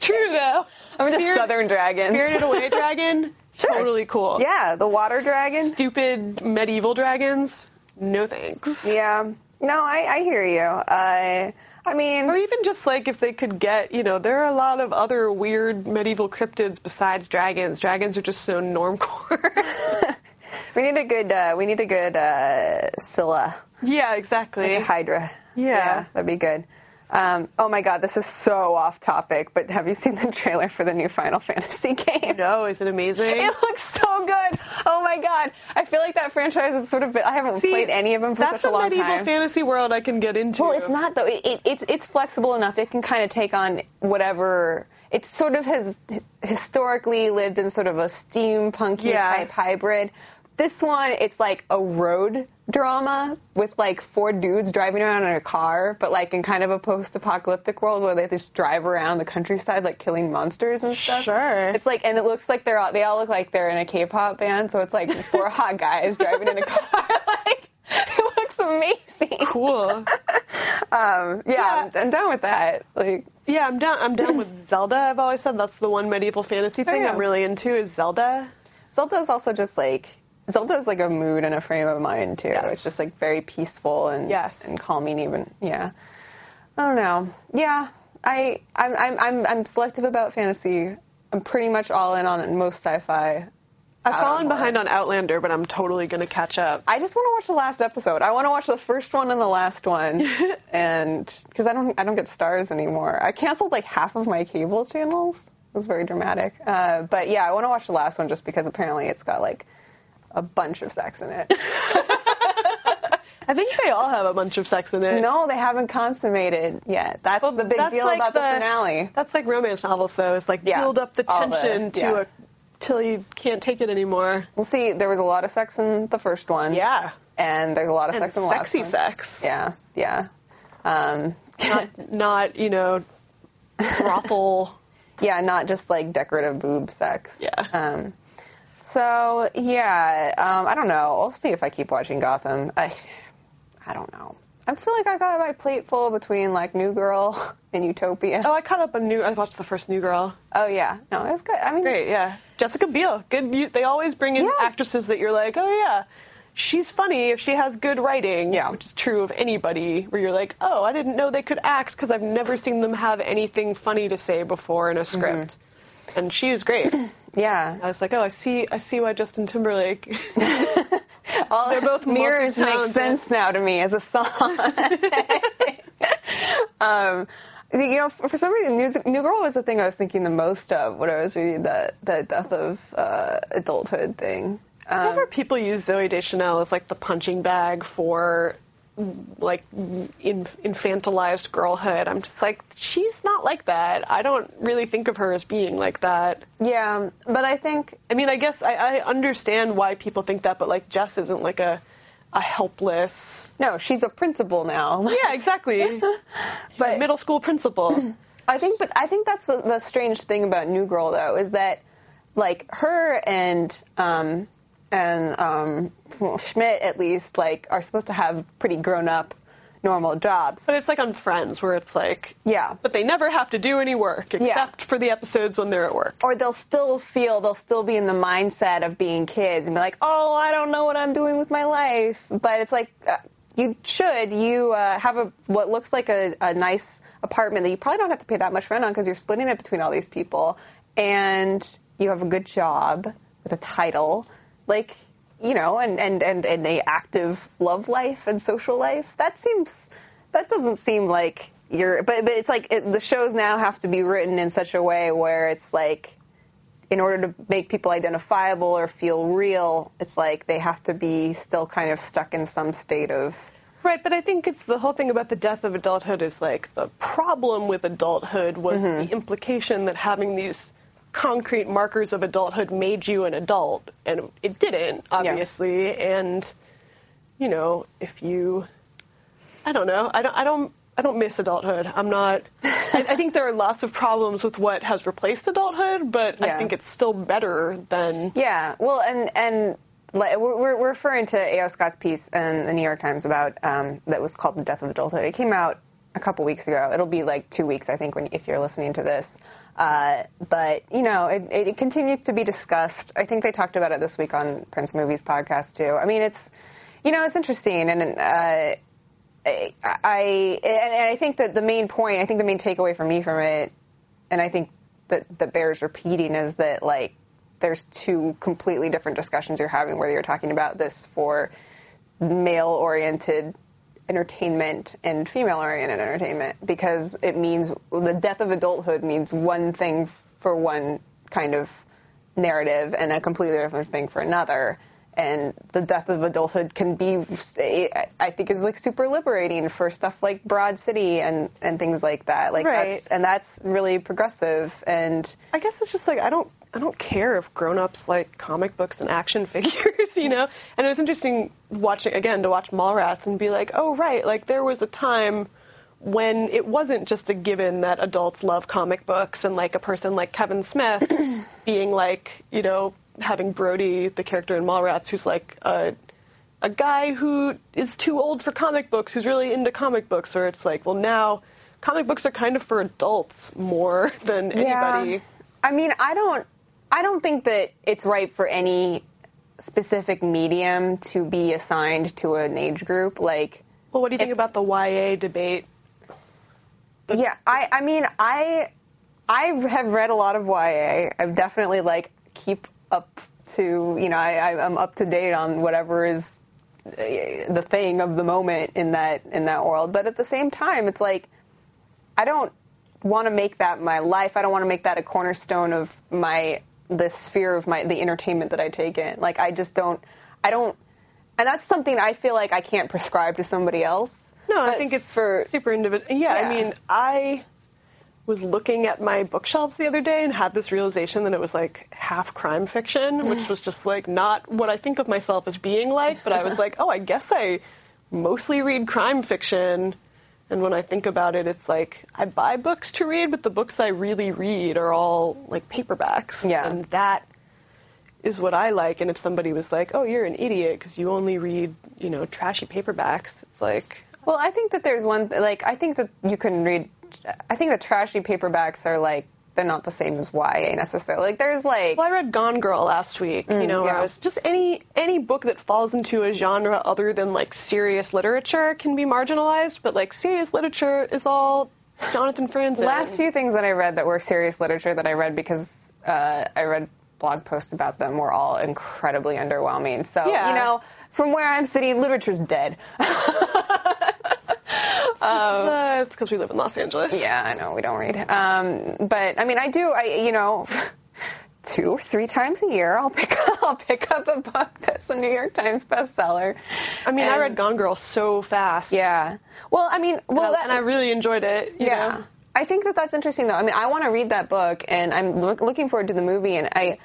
True though. <laughs> I'm into Spirit- Southern dragon. Spirited Away <laughs> dragon. Sure. Totally cool. Yeah, the water dragon. Stupid medieval dragons. No thanks. Yeah. No, I I hear you. Uh, I mean, Or even just like if they could get, you know, there are a lot of other weird medieval cryptids besides dragons. Dragons are just so normcore. <laughs> We need a good. Uh, we need a good uh, Scylla, Yeah, exactly. like a Hydra. Yeah. that'd be good. Um, oh my God, this is so off topic. But have you seen the trailer for the new Final Fantasy <laughs> game? no, is it amazing? It looks so good. Oh my God, I feel like that franchise is sort of. I haven't See, played any of them for such a long time. That's a medieval fantasy world I can get into. Well, it's not though. It, it, it's it's flexible enough. It can kind of take on whatever. It sort of has historically lived in sort of a steampunky Yeah. type hybrid. This one, it's like a road drama with like four dudes driving around in a car, but like in kind of a post-apocalyptic world where they just drive around the countryside like killing monsters and stuff. Sure. It's like, and it looks like they're all, they all look like they're in a K-pop band, so it's like four <laughs> hot guys driving in a car. <laughs> like it looks amazing. cool. <laughs> Um, yeah, Yeah. I'm, I'm done with that. Like, Yeah, I'm down. I'm down with Zelda. I've always said that's the one medieval fantasy thing yeah. I'm really into is Zelda. Zelda is also just like Zelda is like a mood and a frame of mind too. Yes. It's just like very peaceful and Yes. and calming even. Yeah. I don't know. Yeah, I I'm I'm I'm, I'm selective about fantasy. I'm pretty much all in on most sci-fi. I've fallen behind on Outlander, but I'm totally gonna catch up. I just want to watch the last episode. I want to watch the first one and the last one, <laughs> and because I don't I don't get Starz anymore. I canceled like half of my cable channels. It was very dramatic. Uh, but yeah, I want to watch the last one just because apparently it's got like a bunch of sex in it. <laughs> I think they all have a bunch of sex in it. no, they haven't consummated yet. That's Well, the big that's deal like about the, finale. That's like romance novels, though. It's like Yeah, build up the all the- tension to yeah. a till you can't take it anymore. We'll see. There was a lot of sex in the first one. Yeah, And there's a lot of and sex in the last one. Sexy sex. Yeah, yeah. Um, <laughs> Not, not you know, brothel. <laughs> Yeah, not just like decorative boob sex. Yeah. Um, so yeah, um, I don't know. I'll see if I keep watching Gotham. I, I don't know. I feel like I got my plate full between like New Girl <laughs> and Utopia. Oh, I caught up on new. I watched the first New Girl. Oh yeah, no, it was good. I mean, Great, yeah. Jessica Biel, good. You, they always bring in Yeah. actresses that you're like, oh yeah, she's funny if she has good writing. Yeah. which is true of anybody. Where you're like, oh, I didn't know they could act because I've never seen them have anything funny to say before in a script. And she is great. <clears throat> I was like, oh, I see, I see why Justin Timberlake. <laughs> All They're both mirrors make sense now to me as a song. <laughs> <laughs> um, you know, for, for some reason, New, New Girl was the thing I was thinking the most of when I was reading that the death of uh, adulthood thing. Um, Whenever people use Zooey Deschanel as like the punching bag for like in, infantilized girlhood, I'm just like, she's not like that. I don't really think of her as being like that. yeah, but I think I mean, I guess I, I understand why people think that, but like Jess isn't like a a helpless. no, she's a principal now. <laughs> Yeah, exactly. but Middle school principal. I think, but I think that's the, the strange thing about New Girl though is that like her and um and um well, Schmidt at least like are supposed to have pretty grown up normal jobs. but it's like on Friends, where it's like, Yeah. but they never have to do any work except for the episodes when they're at work. or they'll still feel they'll still be in the mindset of being kids and be like, oh, I don't know what I'm doing with my life. But it's like uh, you should. You uh, have a what looks like a, a nice apartment that you probably don't have to pay that much rent on because you're splitting it between all these people, and you have a good job with a title, like you know, and and and, and a active love life and social life. That seems that doesn't seem like you're but but it's like it, the shows now have to be written in such a way where it's like in order to make people identifiable or feel real it's like they have to be still kind of stuck in some state of Right, but I think it's the whole thing about the death of adulthood is like the problem with adulthood was mm-hmm. the implication that having these concrete markers of adulthood made you an adult, and it didn't, obviously. And you know, if you, I don't know, I don't, I don't. I don't miss adulthood. I'm not. I, I think there are lots of problems with what has replaced adulthood, but Yeah. I think it's still better than. Yeah, well, and and we're, we're we're referring to A.O. Scott's piece in the New York Times about um, that was called "The Death of Adulthood." It came out a couple weeks ago. It'll be like two weeks, I think, when if you're listening to this. Uh, but you know, it, it continues to be discussed. I think they talked about it this week on Prince Movies podcast too. I mean, it's you know, it's interesting, and uh, I, and I think that the main point, I think the main takeaway for me from it, and I think that that bears repeating is that like there's two completely different discussions you're having, whether you're talking about this for male oriented entertainment and female oriented entertainment because it means the death of adulthood means one thing for one kind of narrative and a completely different thing for another and the death of adulthood can be I think is like super liberating for stuff like Broad City and and things like that like Right. that's and that's really progressive and I guess it's just like I don't I don't care if grown-ups like comic books and action <laughs> figures, you know. And it was interesting watching again to watch Mallrats and be like, oh right, like there was a time when it wasn't just a given that adults love comic books and like a person like Kevin Smith <clears throat> being like, you know, having Brodie, the character in Mallrats, who's like a a guy who is too old for comic books, who's really into comic books, or it's like, well now comic books are kind of for adults more <laughs> than anybody. I mean, I don't, I don't think that it's right for any specific medium to be assigned to an age group. Like, Well, what do you think If- about the YA debate? yeah, I, I mean, I, I have read a lot of YA. I've definitely like keep up to, you know, I, I- I'm up to date on whatever is uh, the thing of the moment in that in that world. But at the same time, it's like I don't want to make that my life. I don't want to make that a cornerstone of my the sphere of my the entertainment that I take in. Like I just don't. I don't. And that's something I feel like I can't prescribe to somebody else. No, I think it's for super individual. Yeah, Yeah. I mean, I was looking at my bookshelves the other day and had this realization that it was like half crime fiction, which was just like not what I think of myself as being like, but I was <laughs> like, oh, I guess I mostly read crime fiction. And when I think about it, it's like I buy books to read, but the books I really read are all like paperbacks. Yeah. And that is what I like. And if somebody was like, "Oh, you're an idiot because you only read, you know, trashy paperbacks," it's like, Well, I think that there's one like I think that you can read. I think the trashy paperbacks are like they're not the same as YA necessarily. Like there's like well, I read Gone Girl last week. you know, where. I was just any any book that falls into a genre other than like serious literature can be marginalized, but like serious literature is all Jonathan Franzen. last few things that I read that were serious literature that I read because uh, I read blog posts about them were all incredibly underwhelming. So Yeah. you know, from where I'm sitting, literature's dead. <laughs> uh, it's because we live in Los Angeles. Yeah, I know we don't read. Um, but I mean, I do. I you know, <laughs> two or three times a year, I'll pick <laughs> I'll pick up a book that's a New York Times bestseller. I mean, I read Gone Girl so fast. Yeah. Well, I mean, well, and, I, that, and I really enjoyed it. you yeah. know? I think that that's interesting, though. I mean, I want to read that book, and I'm look, looking forward to the movie. And I,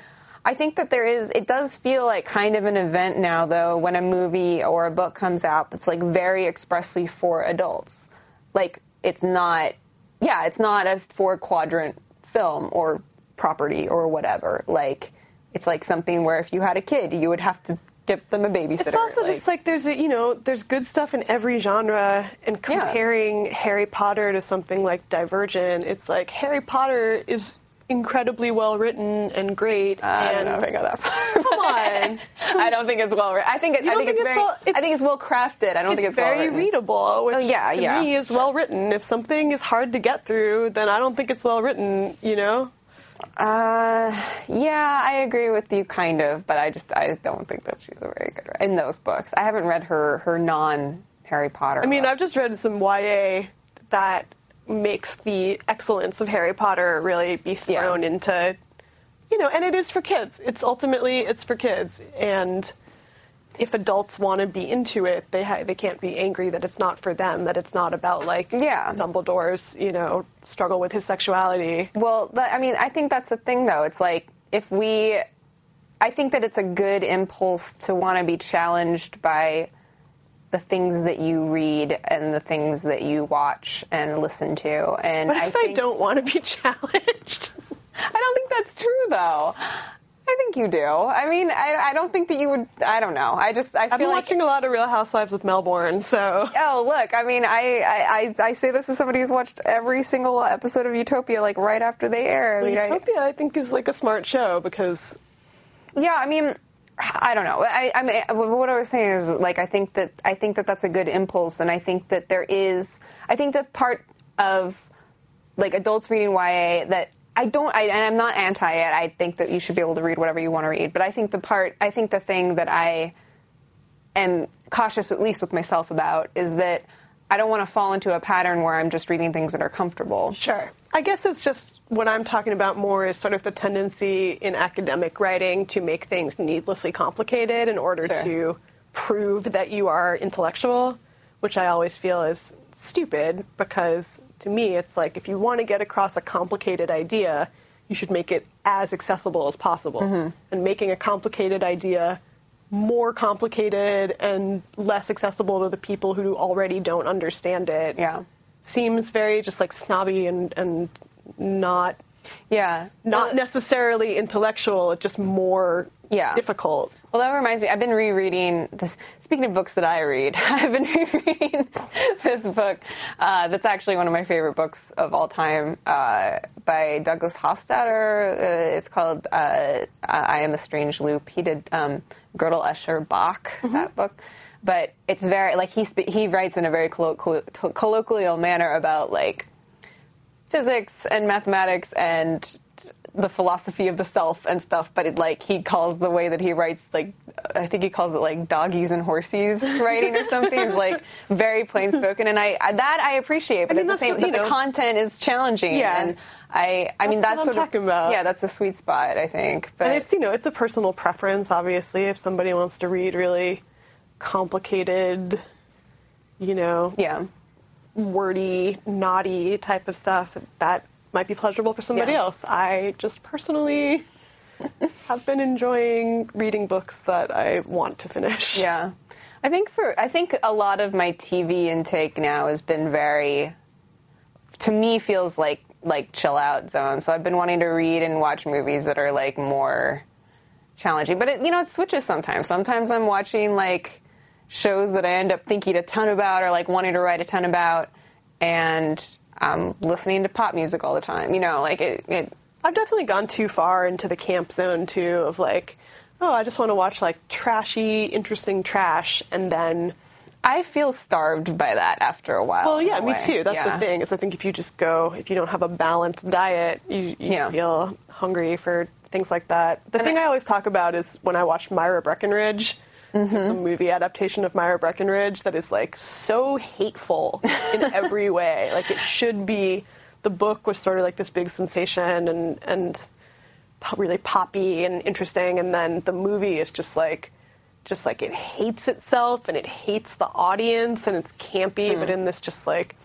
I think that there is. It does feel like kind of an event now, though, when a movie or a book comes out that's like very expressly for adults. Like it's not. Yeah, it's not a four quadrant film or property or whatever. Like it's like something where if you had a kid, you would have to give them a babysitter. It's also just like there's a you know there's good stuff in every genre, and Yeah. comparing Harry Potter to something like Divergent, it's like Harry Potter is incredibly well written and great. I and don't know if I go that far. Come on. <laughs> I don't think it's well written. I think it, I think, it's think it's very. well- I think it's well crafted. I don't think it's it's well very readable, which Oh, yeah, to yeah. me is well written. If something is hard to get through, then I don't think it's well written. You know. Uh, yeah, I agree with you kind of, but I just I don't think that she's a very good writer in those books. I haven't read her her non Harry Potter. I mean, book. I've just read some YA that makes the excellence of Harry Potter really be Yeah. thrown into, you know, and it is for kids. It's ultimately it's for kids, and if adults want to be into it, they ha- they can't be angry that it's not for them. That it's not about like Yeah. Dumbledore's you know struggle with his sexuality. Well, that, I mean, I think that's the thing, though. It's like if we, I think that it's a good impulse to want to be challenged by the things that you read and the things that you watch and listen to. And What I if I, think, don't want to be <laughs> challenged? I don't think that's true, though. I think you do. I mean, I, I don't think that you would. I don't know. I just I I've been like watching a lot of Real Housewives with Melbourne, so Oh, look, I mean, I, I, I, I say this as somebody who's watched every single episode of Utopia, like, right after they air. I mean, I- Utopia I think is like a smart show because yeah, I mean, I don't know. I, I mean, what I was saying is, like, I think that, I think that that's a good impulse, and I think that there is, I think that part of, like, adults reading YA that I don't, I, and I'm not anti it. I think that you should be able to read whatever you want to read. But I think the part, I think the thing that I am cautious, at least with myself, about is that I don't want to fall into a pattern where I'm just reading things that are comfortable. Sure. I guess it's just what I'm talking about more is sort of the tendency in academic writing to make things needlessly complicated in order Sure. to prove that you are intellectual, which I always feel is stupid because to me it's like if you want to get across a complicated idea, you should make it as accessible as possible. Mm-hmm. And making a complicated idea more complicated and less accessible to the people who already don't understand it Yeah. Seems very just like snobby and and not Yeah. not Well, necessarily intellectual, just more Yeah. difficult. Well, that reminds me. I've been rereading this. Speaking of books that I read, <laughs> I've been rereading <laughs> this book. Uh, that's actually one of my favorite books of all time uh, by Douglas Hofstadter. Uh, it's called uh, "I Am a Strange Loop." He did um, Gödel, Escher, Bach. That book. But it's very like he spe- he writes in a very colloquial, colloquial manner about like physics and mathematics and the philosophy of the self and stuff, but it like he calls the way that he writes like I think he calls it like doggies and horsies <laughs> writing or something. It's like very plain spoken, and I, I that I appreciate. But I mean, at the same, you but the know- content is challenging. Yeah. and I I mean That's that's what I'm sort of talking about. yeah that's the sweet spot I think. But And it's you know it's a personal preference. Obviously, if somebody wants to read really complicated, you know, yeah wordy, naughty type of stuff, that might be pleasurable for somebody Yeah. else. I just personally <laughs> have been enjoying reading books that I want to finish. Yeah. I think for I think a lot of my TV intake now has been very to me feels like like chill out zone. So I've been wanting to read and watch movies that are like more challenging. But it, you know, it switches sometimes. Sometimes I'm watching like shows that I end up thinking a ton about or like wanting to write a ton about and I'm listening to pop music all the time. You know, like it, it I've definitely gone too far into the camp zone too of like, oh, I just want to watch like trashy, interesting trash, and then I feel starved by that after a while. well, yeah, me too. That's Yeah. the thing is I think if you just go, if you don't have a balanced diet, you, you Yeah. feel hungry for things like that. The And thing I- I always talk about is when I watched Myra Breckinridge. Mm-hmm. It's a movie adaptation of Myra Breckinridge that is like so hateful in <laughs> every way. Like it should be. The book was sort of like this big sensation and and really poppy and interesting, and then the movie is just like just like it hates itself and it hates the audience and it's campy, but in this just like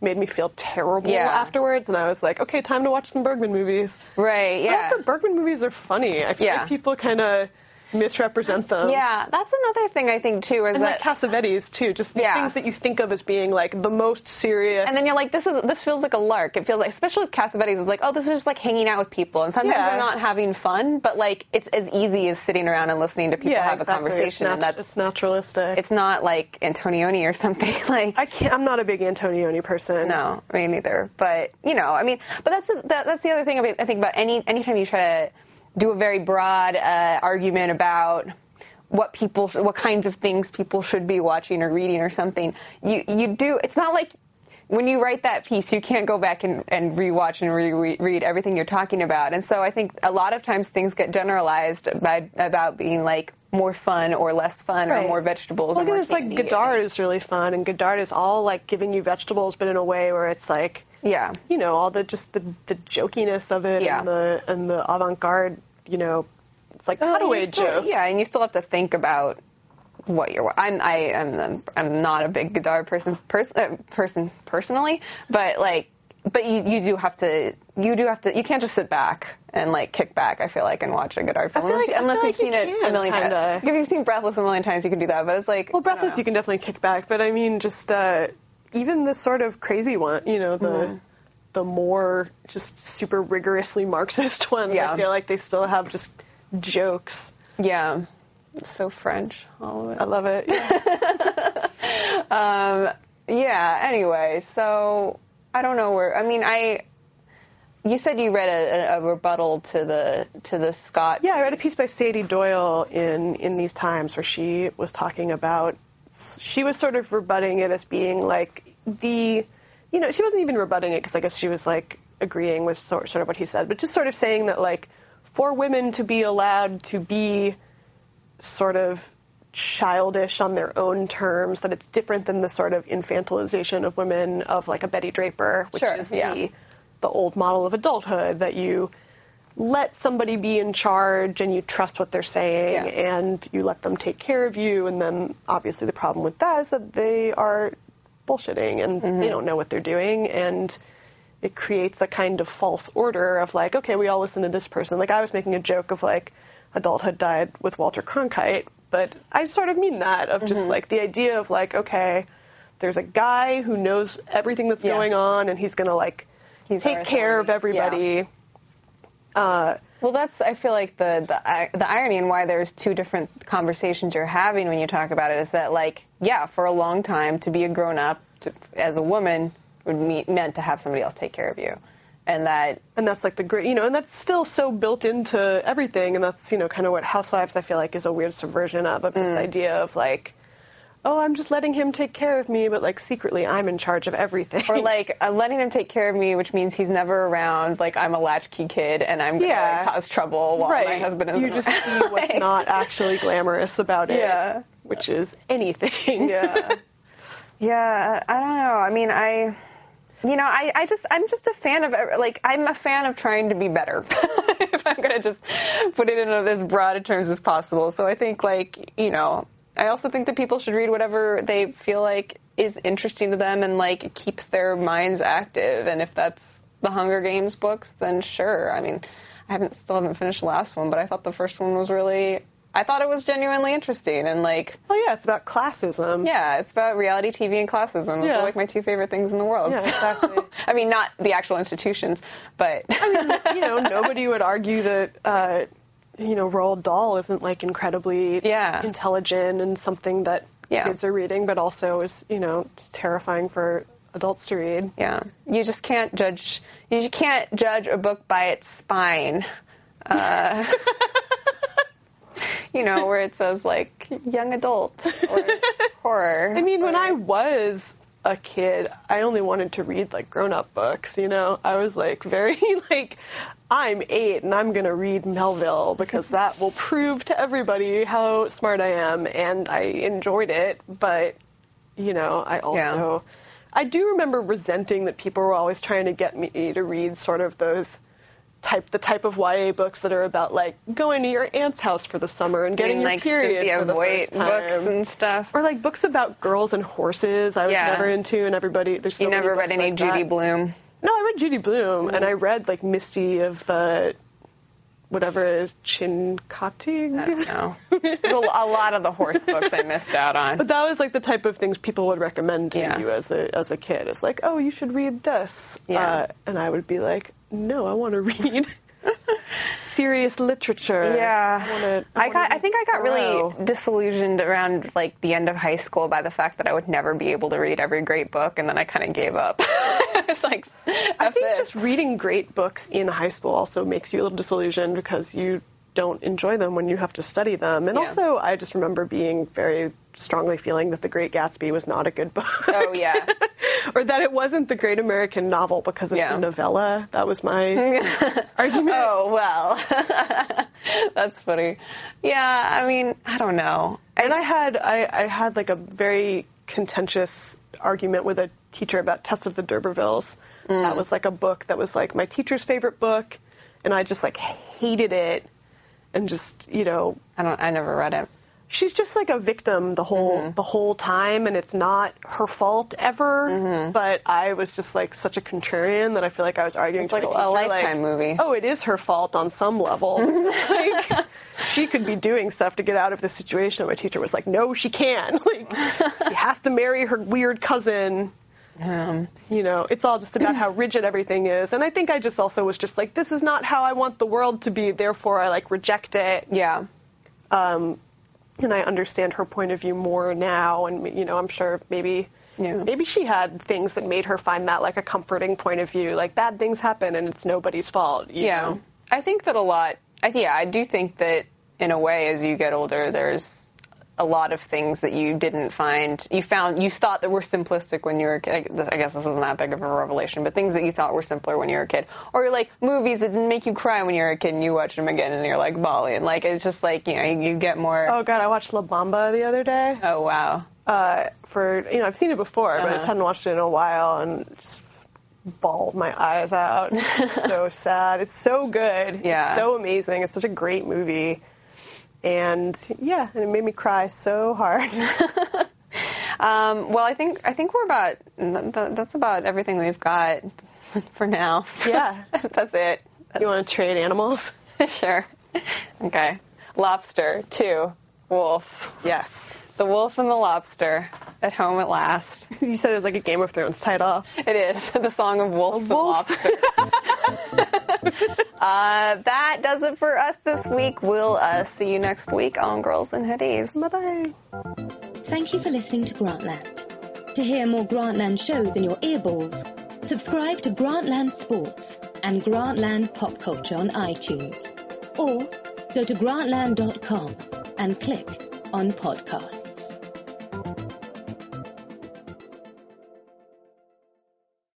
made me feel terrible Hmm. Yeah. afterwards. And I was like, okay, time to watch some Bergman movies. Right, yeah. Also, Bergman movies are funny. I feel Yeah. like people kind of misrepresent them. Yeah, that's another thing I think too is And that like Cassavetes too, just the Yeah. things that you think of as being like the most serious. and then you're like, this is this feels like a lark. It feels like, especially with Cassavetes, it's like, oh, this is just like hanging out with people, and sometimes Yeah. they're not having fun, but like it's as easy as sitting around and listening to people yeah, have exactly. a conversation, it's, and that's it's naturalistic. it's not like Antonioni or something <laughs> like. I can't. I'm not a big Antonioni person. No, me neither. But you know, I mean, but that's the, that, that's the other thing I think about any anytime you try to do a very broad uh, argument about what people, what kinds of things people should be watching or reading or something, you you do. It's not like when you write that piece, you can't go back and, and rewatch and reread everything you're talking about. And so I think a lot of times things get generalized by about being like more fun or less fun or more vegetables. Well, or more it's like. Godard is really fun, and Godard is all like giving you vegetables, but in a way where it's like, Yeah. you know, all the just the the jokiness of it Yeah. and the and the avant-garde, you know, it's like Well, cutaway you still- jokes. Yeah, and you still have to think about what you're. I'm I am I'm not a big Godard person pers- uh, person personally, but like. But you, you do have to you do have to you can't just sit back and like kick back I feel like and watch a Godard film feel unless, like- unless you've like you seen it a million kinda. times. If you've seen Breathless a million times, you can do that. But it's like Well, Breathless, you can definitely kick back, but I mean, just uh, even the sort of crazy one, you know, the Mm-hmm. The more just super rigorously Marxist <laughs> ones. Yeah. I feel like they still have just jokes. yeah, it's so French all of it. I love it. Yeah. <laughs> Um, yeah. Anyway, so I don't know where. I mean, I. You said you read a, a, a rebuttal to the to the Scott. Yeah, I read a piece by Sady Doyle in in these times where she was talking about she was sort of rebutting it as being like the you know she wasn't even rebutting it because I guess she was like agreeing with sort, sort of what he said, but just sort of saying that like for women to be allowed to be sort of childish on their own terms, that it's different than the sort of infantilization of women of like a Betty Draper, which Sure, is yeah. the the old model of adulthood that you let somebody be in charge and you trust what they're saying Yeah. and you let them take care of you and then obviously the problem with that is that they are bullshitting and Mm-hmm. they don't know what they're doing and it creates a kind of false order of like okay we all listen to this person like i was making a joke of like adulthood died with walter cronkite but i sort of mean that of Mm-hmm. just like the idea of like okay there's a guy who knows everything that's Yeah. going on and he's going to like He's take care of everybody uh, Well, that's I feel like the the the irony and why there's two different conversations you're having when you talk about it is that like yeah, for a long time to be a grown up to, as a woman would mean meant to have somebody else take care of you, and that and that's like the great you know and that's still so built into everything and that's you know kind of what housewives i feel like is a weird subversion of, of Mm. this idea of like oh i'm just letting him take care of me but like secretly i'm in charge of everything or like I'm letting him take care of me, which means he's never around. Like I'm a latchkey kid and I'm gonna Yeah. like, cause trouble while right my husband is you just see what's not actually glamorous about it Yeah. which is anything yeah. Yeah, I don't know. I mean, I, you know, I, I just, I'm just a fan of, like, I'm a fan of trying to be better. <laughs> if I'm going to just put it in as broad a terms as possible. So I think, like, you know, I also think that people should read whatever they feel like is interesting to them and, like, keeps their minds active. And if that's the Hunger Games books, then sure. I mean, I haven't, still haven't finished the last one, but I thought the first one was really, I thought it was genuinely interesting and, like, well yeah it's about classism yeah, it's about reality TV and classism. Those Yeah. are like my two favorite things in the world. Yeah, exactly. <laughs> I mean, not the actual institutions, but I mean, you know nobody would argue that uh you know Roald Dahl isn't like incredibly Yeah. intelligent and something that Yeah. kids are reading, but also is you know terrifying for adults to read. yeah, you just can't judge. You can't judge a book by its spine. Uh, <laughs> you know, where it says like young adult or <laughs> horror. I mean, when I was a kid, I only wanted to read like grown-up books. You know, I was like very <laughs> like. I'm eight and I'm gonna read Melville because that will prove to everybody how smart I am, and I enjoyed it. But you know, I also I do remember resenting that people were always trying to get me to read sort of those type the type of YA books that are about like going to your aunt's house for the summer and getting your like period Cynthia for the Voigt first books time. and stuff. or like books about girls and horses. I was Yeah. never into, and everybody there's so You many never read any like Judy that. Blume. No, I read Judy Blume, and I read like Misty of uh, whatever it is Chincotti. I don't know. <laughs> A lot of the horse books I missed out on. But that was like the type of things people would recommend to Yeah. you as a as a kid. It's like, oh, you should read this, Yeah. uh, and I would be like, no, I want to <laughs> read serious literature. Yeah, I, wanna, I wanna got. I think I got Thoreau. really disillusioned around like the end of high school by the fact that I would never be able to read every great book, and then I kind of gave up. <laughs> it's like, I think just reading great books in high school also makes you a little disillusioned because you don't enjoy them when you have to study them. And Yeah. also, I just remember being very strongly feeling that The Great Gatsby was not a good book. Oh yeah, <laughs> or that it wasn't the great American novel because it's Yeah. a novella. That was my <laughs> argument. oh well, <laughs> that's funny. Yeah, I mean, I don't know. And I had I, I had like a very contentious argument with a teacher about Tess of the D'Urbervilles. Mm. That was like a book that was like my teacher's favorite book, and I just like hated it, and just you know I don't. I never read it. she's just like a victim the whole Mm-hmm. the whole time, and it's not her fault ever. Mm-hmm. But I was just like such a contrarian that I feel like I was arguing It's to like a teacher, Lifetime like, movie. Oh, it is her fault on some level. <laughs> like she could be doing stuff to get out of this situation. My teacher was like, "No, she can't. <laughs> Like she has to marry her weird cousin." Um, You know, it's all just about how rigid everything is. And I think I just also was just like, "This is not how I want the world to be." Therefore, I like reject it yeah. Um, and I understand her point of view more now. And you know, I'm sure maybe Yeah. maybe she had things that made her find that like a comforting point of view. Like bad things happen, and it's nobody's fault. you Yeah, know? I think that a lot. I, yeah, I do think that in a way, as you get older, there's a lot of things that you didn't find, you found, you thought that were simplistic when you were a kid. I guess this isn't that big of a revelation, but things that you thought were simpler when you were a kid. Or like movies that didn't make you cry when you were a kid and you watch them again and you're like bawling. Like it's just like, you know, you, you get more. Oh god, I watched La Bamba the other day. Oh, wow. Uh, for you know, I've seen it before, but I just Uh-huh. hadn't watched it in a while, and just bawled my eyes out. <laughs> So sad. It's so good. Yeah. It's so amazing. It's such a great movie. And yeah, and it made me cry so hard. <laughs> Um, well, I think I think we're about th- th- that's about everything we've got <laughs> for now. Yeah. <laughs> that's it. you want to trade animals? sure. Okay. Lobster two. Wolf. Yes. The wolf and the lobster at home at last. <laughs> You said it was like a Game of Thrones title. It is <laughs> the song of wolves wolf. and lobster. <laughs> uh, that does it for us this week. We'll uh, see you next week on Girls in Hoodies. Bye bye. Thank you for listening to Grantland. To hear more Grantland shows in your earballs, subscribe to Grantland Sports and Grantland Pop Culture on iTunes. Or go to grantland.com and click on podcast.